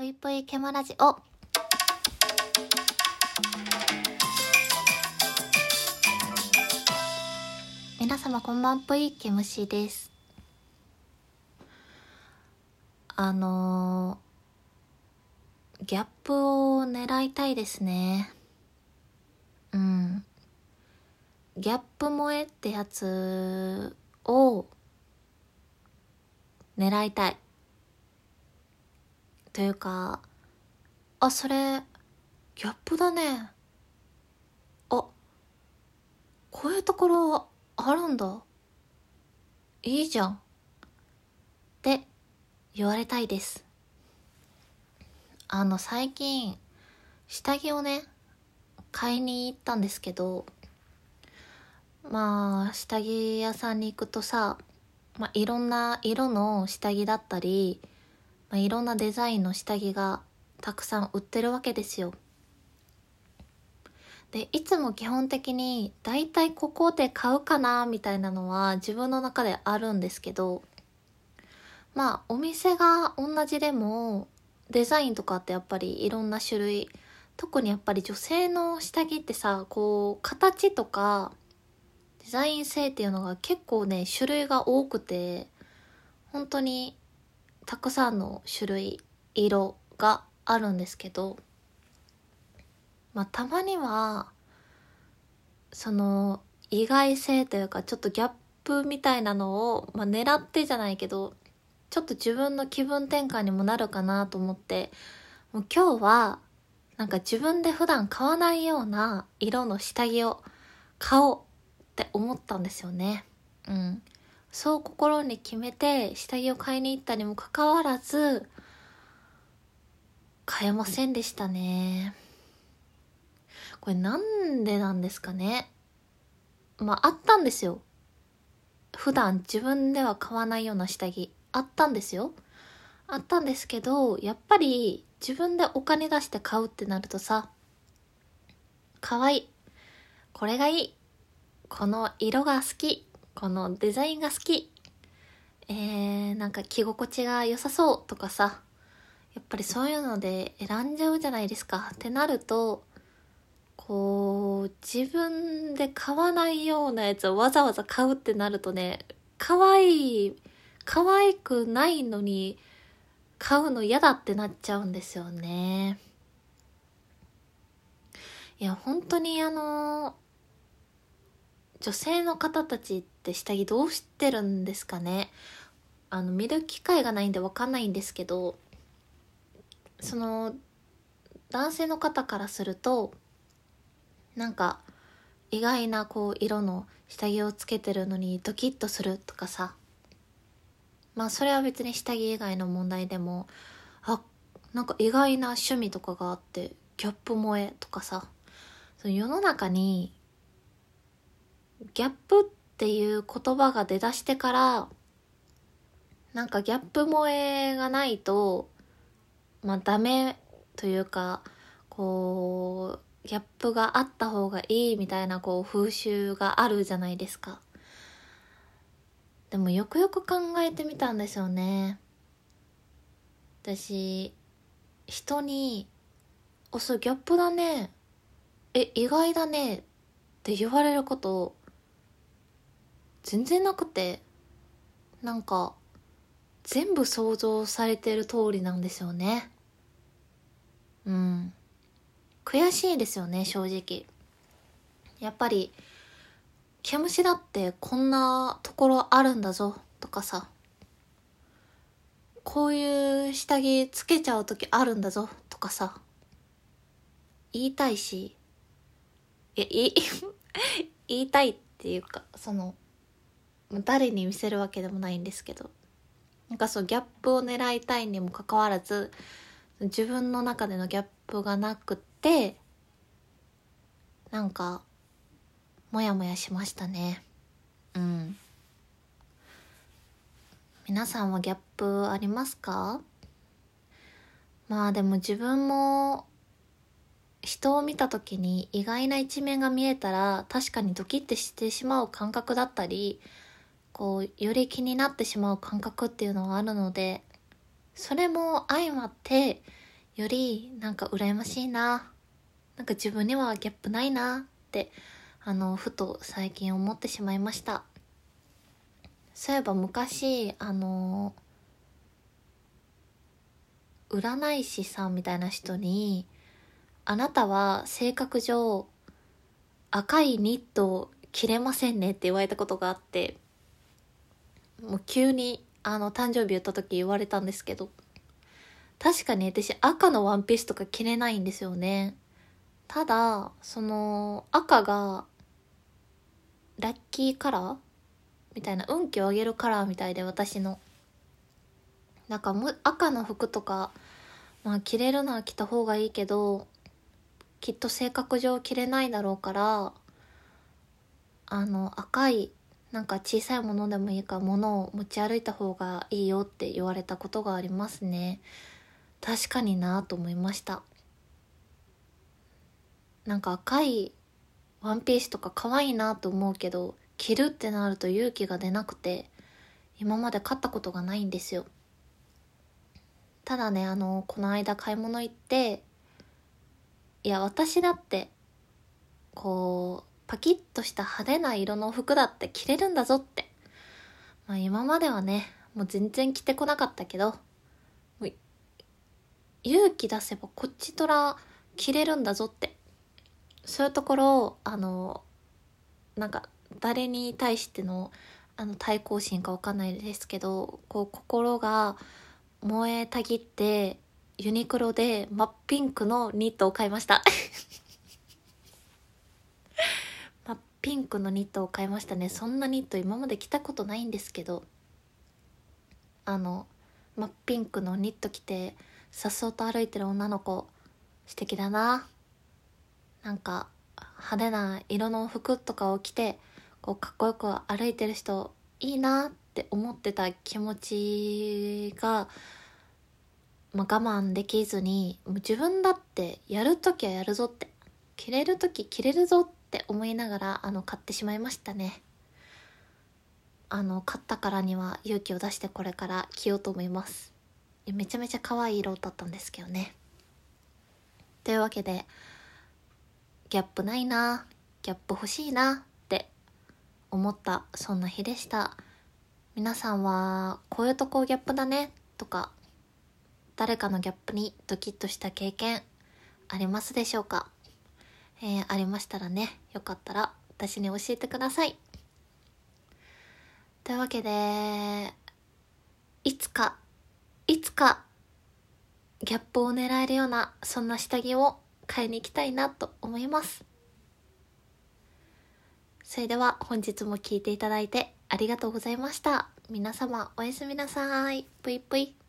ぷいぷいケマラジオ。皆様こんばんぷいケムシです。あのー、ギャップを狙いたいですね。うん。ギャップ萌えってやつを狙いたい。というか、あ、それ、ギャップだね。あ、こういうところあるんだ。いいじゃん。って言われたいです。あの、最近、下着をね、買いに行ったんですけど、まあ、下着屋さんに行くとさ、まあ、いろんな色の下着だったり、まあ、いろんなデザインの下着がたくさん売ってるわけですよ。で、いつも基本的にだいたいここで買うかなみたいなのは自分の中であるんですけど、まあお店が同じでもデザインとかってやっぱりいろんな種類、特にやっぱり女性の下着ってさ、こう形とかデザイン性っていうのが結構ね、種類が多くて、本当にたくさんの種類、色があるんですけど、まあたまには、その意外性というかちょっとギャップみたいなのを、まあ狙ってじゃないけど、ちょっと自分の気分転換にもなるかなと思って、もう今日は、なんか自分で普段買わないような色の下着を買おうって思ったんですよね。うん。そう心に決めて下着を買いに行ったにもかかわらず、買えませんでしたね。これなんでなんですかね。まあ、あったんですよ。普段自分では買わないような下着。あったんですよ。あったんですけど、やっぱり自分でお金出して買うってなるとさ、可愛い。これがいい。この色が好き。このデザインが好き。えー、なんか着心地が良さそうとかさ、やっぱりそういうので選んじゃうじゃないですか。ってなると、こう、自分で買わないようなやつをわざわざ買うってなるとね、可愛い、可愛くないのに買うの嫌だってなっちゃうんですよね。いや、本当にあの、女性の方たちって下着どうしてるんですかね？あの、見る機会がないんでわかんないんですけど、その、男性の方からすると、なんか、意外なこう、色の下着をつけてるのにドキッとするとかさ。まあ、それは別に下着以外の問題でも、あ、なんか意外な趣味とかがあって、ギャップ萌えとかさ。その世の中に、ギャップっていう言葉が出だしてから、なんかギャップ萌えがないと、まあダメというか、こう、ギャップがあった方がいいみたいなこう風習があるじゃないですか。でもよくよく考えてみたんですよね。私、人に、あ、それギャップだね。え、意外だね。って言われること、全然なくて、なんか、全部想像されてる通りなんですよね。うん。悔しいですよね、正直。やっぱり、毛虫だってこんなところあるんだぞ、とかさ。こういう下着つけちゃう時あるんだぞ、とかさ。言いたいし、いや、言い、言いたいっていうか、その、誰に見せるわけでもないんですけど。なんかそう、ギャップを狙いたいにもかかわらず、自分の中でのギャップがなくて、なんか、もやもやしましたね。うん。皆さんはギャップありますか？まあでも自分も人を見た時に意外な一面が見えたら確かにドキッてしてしまう感覚だったりこうより気になってしまう感覚っていうのはあるのでそれも相まってよりなんか羨ましいななんか自分にはギャップないなってあのふと最近思ってしまいました。そういえば昔あの占い師さんみたいな人に「あなたは性格上赤いニットを着れませんね」って言われたことがあってもう急にあの誕生日言った時言われたんですけど確かに私赤のワンピースとか着れないんですよね。ただその赤がラッキーカラー？みたいな運気を上げるカラーみたいで私の。なんかむ赤の服とかまあ着れるのは着た方がいいけどきっと性格上着れないだろうからあの赤いなんか小さいものでもいいから物を持ち歩いた方がいいよって言われたことがありますね。確かになと思いました。なんか赤いワンピースとか可愛いなと思うけど着るってなると勇気が出なくて今まで買ったことがないんですよ。ただねあのこの間買い物行っていや私だってこうパキッとした派手な色の服だって着れるんだぞって。まあ今まではねもう全然着てこなかったけど勇気出せばこっちとら着れるんだぞって。そういうところをあのなんか誰に対してのあの対抗心かわかんないですけどこう心が燃えたぎってユニクロで真っピンクのニットを買いました真っピンクのニットを買いましたね。そんなニット今まで着たことないんですけど。あの真っピンクのニット着てさっそうと歩いてる女の子素敵だな。なんか派手な色の服とかを着てこうかっこよく歩いてる人いいなって思ってた気持ちが、まあ、我慢できずに自分だってやる時はやるぞって。着れる時着れるぞってって思いながらあの買ってしまいましたね。あの買ったからには勇気を出してこれから着ようと思います。めちゃめちゃ可愛い色だったんですけどね。というわけでギャップないなギャップ欲しいなって思ったそんな日でした。皆さんはこういうとこギャップだねとか誰かのギャップにドキッとした経験ありますでしょうか、えー、ありましたらねよかったら私に教えてくださいというわけでいつかいつかギャップを狙えるようなそんな下着を買いに行きたいなと思いますそれでは本日も聴いていただいてありがとうございました。皆様おやすみなさい。ぷいぷい。